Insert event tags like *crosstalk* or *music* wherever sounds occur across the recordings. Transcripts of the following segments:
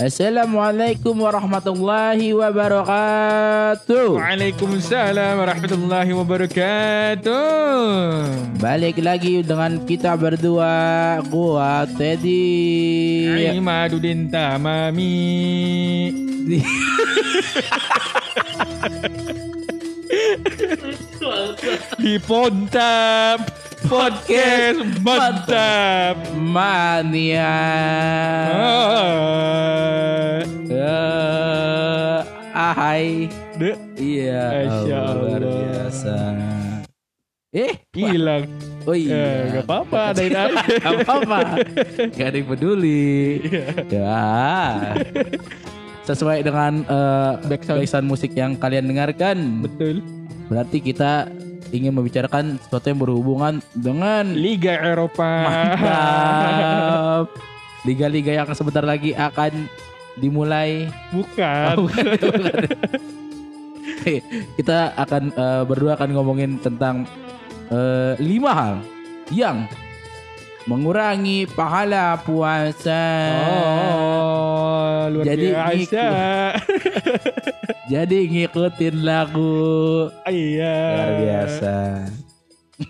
Assalamualaikum warahmatullahi wabarakatuh. Waalaikumsalam warahmatullahi wabarakatuh. Balik lagi dengan kita berdua, gua Teddy. Hai Madudin Tamami. *laughs* Di Pontap Podcast Mantap. Mania. Ah. Eh, ahai. Dek, Iya, oh, luar biasa. Eh, hilang. oh Eh, iya. gak apa-apa, ada. *laughs* Gak apa-apa. Gak ada yang peduli. Iya. Ya. Sesuai dengan eh, Backsound. backsound musik yang kalian dengarkan, Betul. berarti kita ingin membicarakan sesuatu yang berhubungan dengan Liga Eropa. mantap *laughs* liga-liga yang sebentar lagi akan dimulai. Bukan. Bukan, bukan. kita akan eh, berdua akan ngomongin tentang eh, lima hal yang mengurangi pahala puasa. Oh, luar Jadi biasa. *laughs* Jadi ngikutin lagu Iya. luar biasa. *laughs*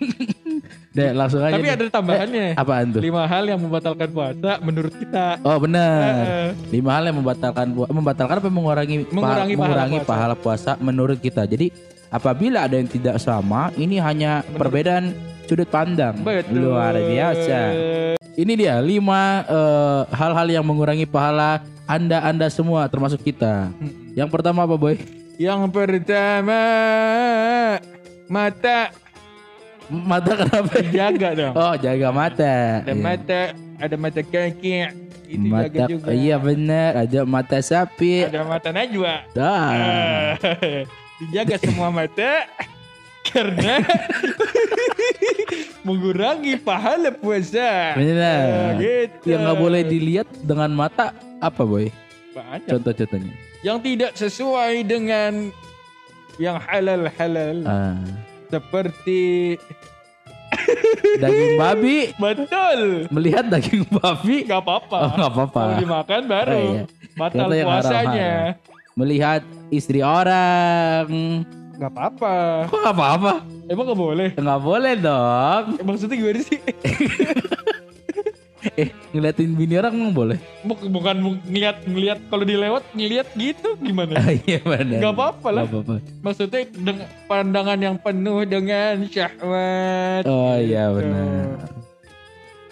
Deh langsung aja. Tapi deh. ada tambahannya. Eh, apaan tuh? Lima hal yang membatalkan puasa menurut kita. Oh benar. Lima hal yang membatalkan pu- membatalkan apa mengurangi Mengurangi pahala mengurangi puasa. pahala puasa menurut kita. Jadi apabila ada yang tidak sama, ini hanya perbedaan sudut pandang. Betul. Luar biasa. Ini dia lima eh, hal-hal yang mengurangi pahala anda anda semua termasuk kita. Hmm. Yang pertama apa boy? Yang pertama mata Mata kenapa? jaga dong. Oh jaga mata. Ada Iya. mata, ada mata kaki. Itu jaga mata juga. iya benar ada mata sapi. Ada mata najwa. Dah. Eh, Dijaga semua mata karena *laughs* mengurangi pahala puasa. Benar. Eh, gitu. Yang nggak boleh dilihat dengan mata apa boy? Banyak. Contoh-contohnya. Yang tidak sesuai dengan yang halal-halal. Ah, seperti daging babi. Betul. Melihat daging babi. Nggak apa-apa. Oh apa-apa. Kalau dimakan baru. Oh, iya. batal Kata yang puasanya. Melihat istri orang. Nggak apa-apa. Kok nggak apa-apa? Emang nggak boleh? Nggak boleh dong. Maksudnya gimana sih *laughs* eh ngeliatin bini orang emang boleh? Buk- bukan ngeliat ngeliat kalau dilewat ngeliat gitu gimana? Ah, iya benar. Nggak apa-apa lah. Apa-apa. Maksudnya dengan pandangan yang penuh dengan syahwat. Oh iya Gitu. benar.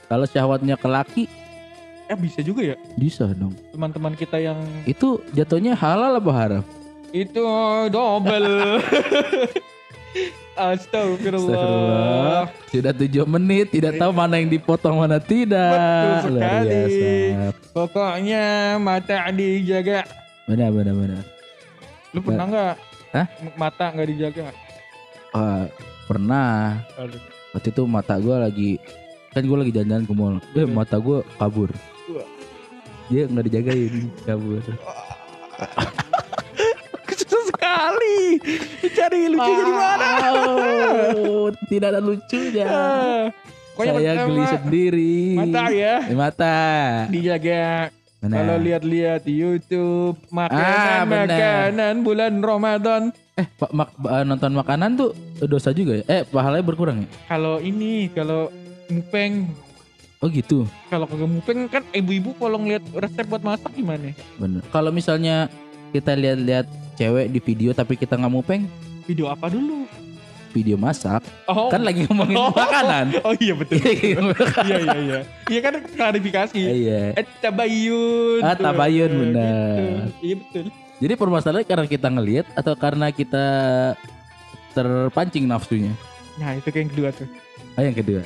Kalau syahwatnya ke laki? Eh bisa juga ya? Bisa dong. Teman-teman kita yang itu jatuhnya halal apa haram? Itu double. *laughs* Astagfirullah. Sudah tujuh menit, tidak tahu mana yang dipotong mana tidak. Betul sekali. Pokoknya mata dijaga. Benar, benar, benar. Lu pernah nggak? Hah? Mata nggak dijaga? Ah, pernah. Aduh. Waktu itu mata gue lagi, kan gue lagi jalan-jalan ke mall. Eh, mata gue kabur. Dia nggak dijagain, kabur. *laughs* Cari lucunya di mana? Oh, tidak ada lucunya. Ah, Pokoknya Saya pertama, geli sendiri. Mata ya. Eh, mata. Dijaga. Kalau lihat-lihat di YouTube Ah, makanan benar. makanan bulan Ramadan. Eh, Pak mak- eh, nonton makanan tuh dosa juga ya? Eh, pahalanya berkurang ya? Kalau ini kalau mupeng Oh gitu. kalau kagak mupeng kan ibu-ibu kalau ngeliat resep buat masak gimana? Bener. Kalau misalnya kita lihat-lihat cewek di video tapi kita nggak mupeng, Video apa dulu? video masak, Oh, kan lagi ngomongin Oh. *laughs* makanan. oh iya betul. iya iya iya. Iya kan klarifikasi. Iya. Eh tabayun. Ah, tabayun, Eh, benar. gitu. Iya betul. Jadi permasalahannya karena kita ngelihat atau karena kita terpancing nafsunya. Nah itu yang kedua tuh. Ah yang kedua.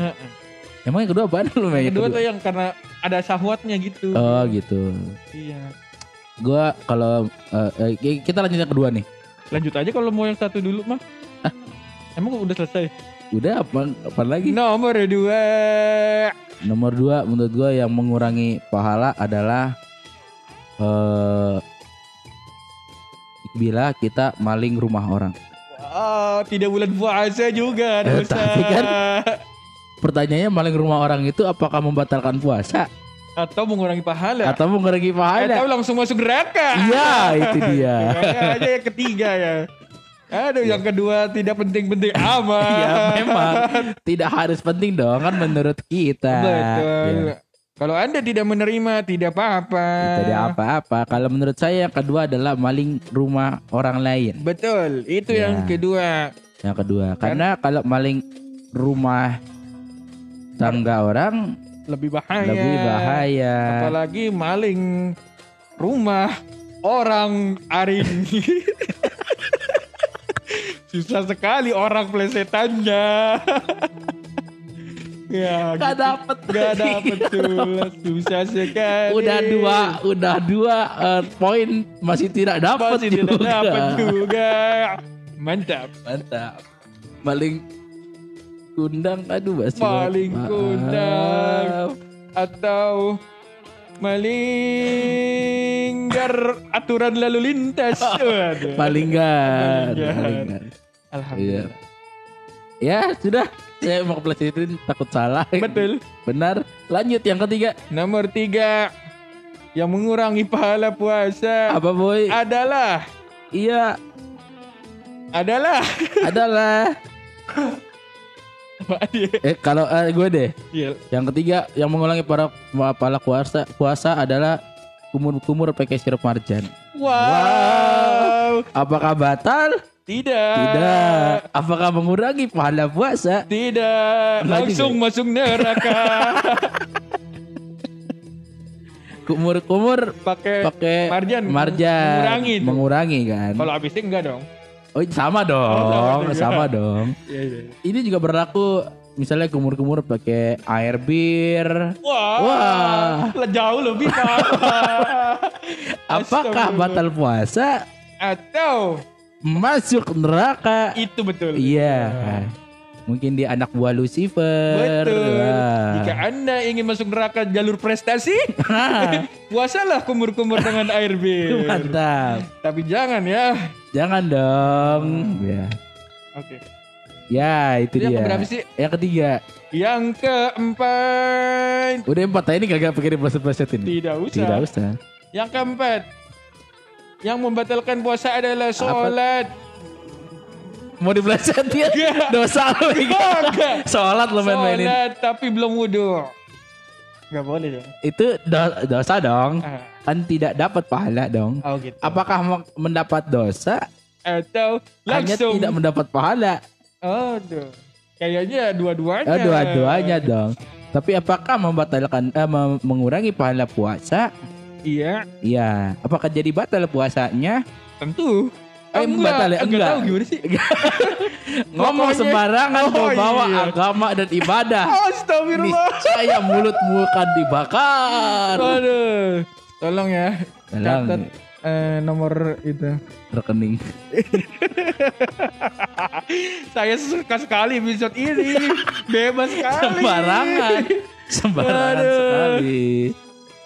Emang yang kedua apaan lu Mei? Yang kedua tuh yang karena ada syahwatnya gitu. Oh gitu. Iya. Gua kalau eh, eh, kita lanjut yang kedua nih. Lanjut aja kalau mau yang satu dulu mah. Emang udah selesai? Udah apa, apa lagi? Nomor dua. Nomor dua menurut gua yang mengurangi pahala adalah eh bila kita maling rumah orang. Wow, tidak bulan puasa juga Eh, dosa. tapi kan- Pertanyaannya maling rumah orang itu apakah membatalkan puasa? Atau mengurangi pahala. atau mengurangi Atau pahala. langsung masuk neraka. Iya, itu dia. Aja *laughs* yang ketiga ya. Aduh, yang kedua tidak penting-penting amat. Iya, memang tidak harus penting dong kan menurut kita. Betul. Iya. Kalau Anda tidak menerima, tidak apa-apa. Tidak apa-apa. Kalau menurut saya yang kedua adalah maling rumah orang lain. Betul, itu Ya. yang kedua. Yang kedua, karena kalau maling rumah tangga orang Lebih bahaya. lebih bahaya. Apalagi maling rumah orang aring. *laughs* Susah sekali orang plesetannya. *laughs* ya, Gak gitu. dapet. Gak dapet tuh. *laughs* Susah sekali. Udah dua, udah dua eh, poin masih tidak dapat Masih tidak juga. dapat juga. Mantap. Mantap. Maling kundang, aduh masih Maling maaf. kundang. Atau melinggar aturan lalu lintas. *laughs* Palinggan. Palinggan. Alhamdulillah. Ya sudah, saya mau keplesetin takut salah. Betul. *laughs* Benar. Lanjut yang ketiga. Nomor tiga yang mengurangi pahala puasa Apa boy? adalah Iya, adalah adalah. *laughs* Eh kalau eh, gue deh, Iya. yang ketiga yang mengulangi para pahala puasa puasa adalah kumur-kumur pakai sirup marjan. Wow. Apakah batal? Tidak. Tidak. Apakah mengurangi pahala puasa? Tidak. Langsung masuk neraka. *laughs* Kumur-kumur Pakai pakai marjan. marjan Mengurangi mengurangi kan. Kalau habisnya enggak dong. Oh sama dong, sama juga. sama dong. Iya, iya. Ini juga berlaku misalnya kumur-kumur pakai air bir. Wah, Wah. le- jauh lebih Pak. *laughs* Apakah batal puasa? Atau Masuk neraka? itu betul. Iya. Mungkin dia anak buah Lucifer. Betul. Wah. Jika Anda ingin masuk neraka jalur prestasi, *laughs* *laughs* puasalah kumur-kumur dengan air bir. Mantap. Tapi jangan ya. Jangan dong. Ya. Oke. Ya, itu yang dia. keberapa sih? Yang ketiga. Yang keempat. Udah empat tadi ini kagak pakai pleset-pleset ini. Tidak usah. Tidak usah. Yang keempat. Yang membatalkan puasa adalah sholat. Mau diplesetin dosa lo Enggak. Sholat lo main-mainin. Sholat tapi belum wudhu. Gak boleh dong. Itu do- dosa dong. Ah. Kan tidak dapat pahala dong. Oh gitu. Apakah mau- mendapat dosa Atau hanya langsung. tidak mendapat pahala? Oh, tuh. Kayaknya dua-duanya. Oh, dua-duanya dong. Tapi apakah membatalkan eh, mengurangi pahala puasa? Iya, Iya. Apakah jadi batal puasanya? tentu. Eh, batal ya? Enggak. tahu gimana sih. *laughs* Ngomong sembarangan Oh, bawa iya. agama dan ibadah. *laughs* Astagfirullah. Niscaya mulutmu akan dibakar. Aduh. Tolong ya. Tolong. Catat eh, nomor itu. Rekening. *laughs* Saya suka sekali episode ini. Bebas sekali. Sembarangan. Sembarangan Aduh. sekali.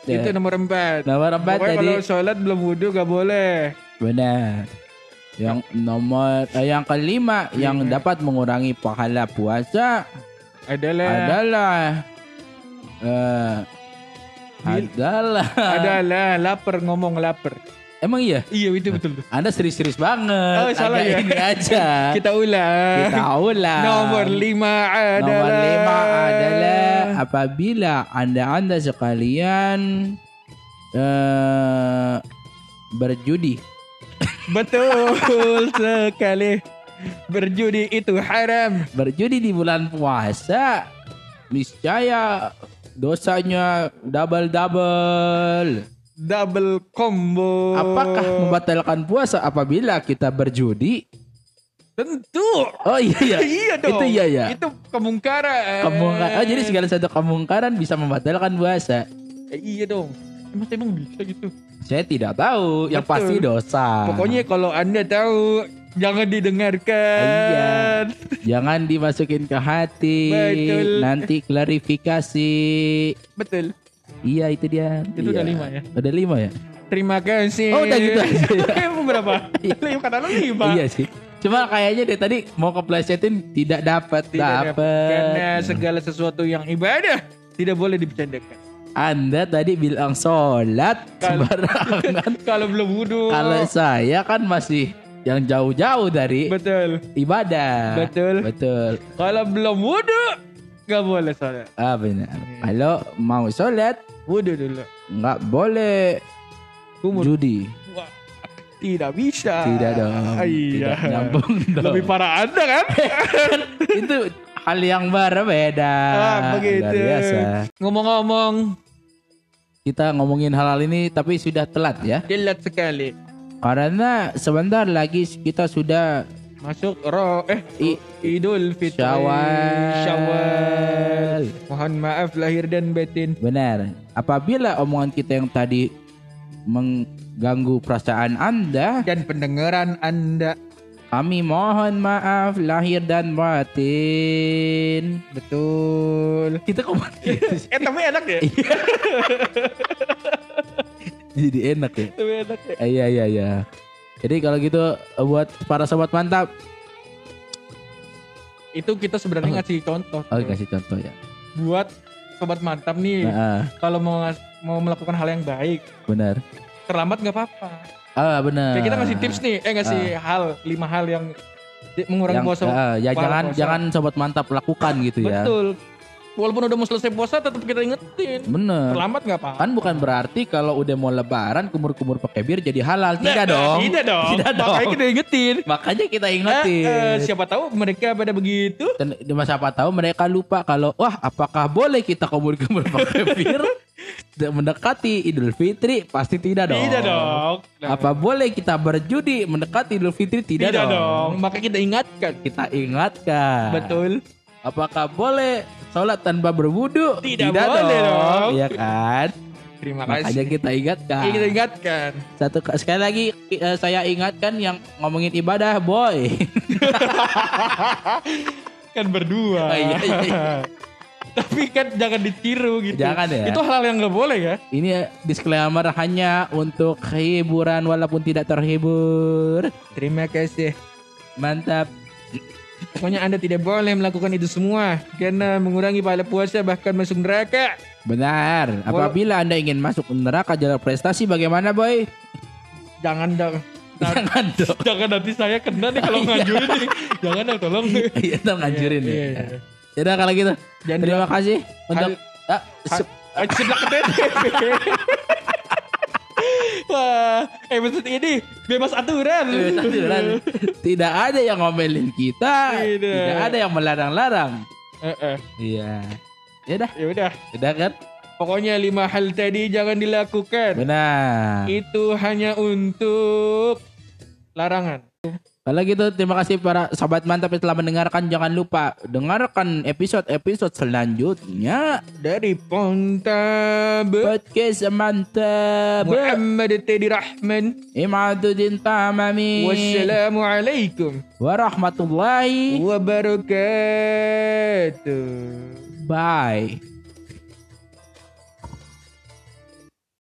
Ya. Itu nomor empat. Nomor empat Pokoknya tadi. kalau sholat belum wudhu gak boleh. Benar. Yang nomor eh, yang kelima yang dapat mengurangi pahala puasa Adalah adalah eh adalah adalah lapar ngomong lapar. emang iya Iya itu betul tuh. Anda serius-serius banget Oh, salah Agak ya. ini aja *laughs* Kita ulang. kita ulang Nomor lima adalah Nomor lima adalah apabila anda-anda sekalian eh berjudi. Betul sekali. Berjudi itu haram. Berjudi di bulan puasa niscaya dosanya double-double. Double combo. Apakah membatalkan puasa apabila kita berjudi? Tentu. Oh iya iya. *laughs* iya dong. Itu iya ya. Itu kemungkaran. Kemungkaran. Oh, jadi segala satu kemungkaran bisa membatalkan puasa. Eh, iya dong. Emang emang bisa gitu. Saya tidak tahu. Yang Betul. pasti dosa. Pokoknya kalau anda tahu jangan didengarkan. Iya. Jangan dimasukin ke hati. Betul. Nanti klarifikasi. Betul. Iya itu dia. Itu Iya. udah lima ya? Udah lima ya? Terima kasih. Oh, udah gitu aja. *laughs* Emang berapa? *laughs* Lima kata lu lima. Iya sih. Cuma kayaknya deh tadi mau keplesetin tidak dapat. Tidak dapat. Karena segala sesuatu yang ibadah tidak boleh dibercandakan. Anda tadi bilang sholat sembarangan. *laughs* Kalau belum wudhu. Kalau saya kan masih yang jauh-jauh dari Betul. ibadah. Betul. Betul. Kalau belum wudhu, nggak boleh sholat. Ah benar. Kalau mau sholat Wudhu dulu. nggak boleh Kumur. judi. Wah, tidak bisa. Tidak dong. Iya. Tidak nyambung *laughs* dong. Lebih parah anda *laughs* kan? Itu hal yang berbeda. ah, begitu. Luar biasa. Ngomong-ngomong, Kita ngomongin hal-hal ini tapi sudah telat ya. jelas sekali. Karena sebentar lagi kita sudah Masuk roh eh I- Idul Fitri Syawal. Syawal. Mohon maaf lahir dan batin. benar. Apabila omongan kita yang tadi mengganggu perasaan Anda, Dan pendengaran Anda kami mohon maaf lahir dan batin. betul. Kita kok Eh tapi enak ya? jadi enak ya. tapi enak ya. Iya iya iya. Jadi kalau gitu buat para sobat mantap, Itu kita sebenarnya ngasih contoh. oh kasih contoh ya. Buat sobat mantap nih, Nah, ah, kalau mau mau melakukan hal yang baik, benar. terlambat nggak apa-apa. Ah benar. Kayak kita ngasih tips nih, eh ngasih hal lima hal yang mengurangi yang, puasa. ah, ya jangan puasa. jangan sobat mantap lakukan gitu ya. Betul. Walaupun udah mau selesai puasa, tetap kita ingetin. Bener. Terlambat nggak apa-apa. Kan bukan berarti kalau udah mau lebaran kumur-kumur pakai bir jadi halal. Tidak Nah, dong. Tidak dong. *laughs* Tidak dong. Makanya kita ingetin. Makanya kita Eh, ingetin. eh, siapa tahu mereka pada begitu. Dan siapa tahu mereka lupa kalau wah apakah boleh kita kumur-kumur *laughs* pakai bir mendekati Idul Fitri pasti tidak dong. Tidak dong. Nah, Apa boleh kita berjudi mendekati Idul Fitri tidak, tidak, dong. dong. Maka kita ingatkan. Kita ingatkan. Betul. Apakah boleh sholat tanpa berwudu? Tidak boleh dong. Iya kan? Terima Makanya kasih. kita ingatkan. Iya, kita ingatkan. Satu sekali lagi eh, saya ingatkan yang ngomongin ibadah, boy. *laughs* Kan berdua. Oh, iya, iya, iya. *laughs* Tapi kan jangan ditiru gitu. Jangan ya. Itu hal yang nggak boleh ya. Ini disclaimer hanya untuk hiburan walaupun tidak terhibur. Terima kasih. Mantap. Pokoknya Anda tidak boleh melakukan itu semua karena mengurangi pahala puasa bahkan masuk neraka. Benar. Apabila Anda ingin masuk neraka jalur prestasi bagaimana, boy? Jangan dong. Nah, Jangan dong. jangan nanti saya kena nih kalau nganjurin nih. Jangan dong tolong. Iya, ntar ngancurin Iya, nih. iya, iya. Yaudah kalau gitu. Terima kasih untuk ah, se- Ah, Sebelah ketete. *laughs* Wah, episode ini bebas aturan. aturan. *laughs* Tidak ada yang ngomelin kita, Tidak. tidak ada yang melarang-larang. Eh. Iya. Ya dah, Ya udah, udah kan? pokoknya lima hal tadi jangan dilakukan. Benar. Itu hanya untuk larangan. Kalau gitu terima kasih para sahabat mantap yang telah mendengarkan. Jangan lupa dengarkan episode-episode selanjutnya Dari Pontab podcast mantap. Muhammad Teddy Rahman. Imaduddin Tamami. Wassalamualaikum Warahmatullahi wabarakatuh. Bye.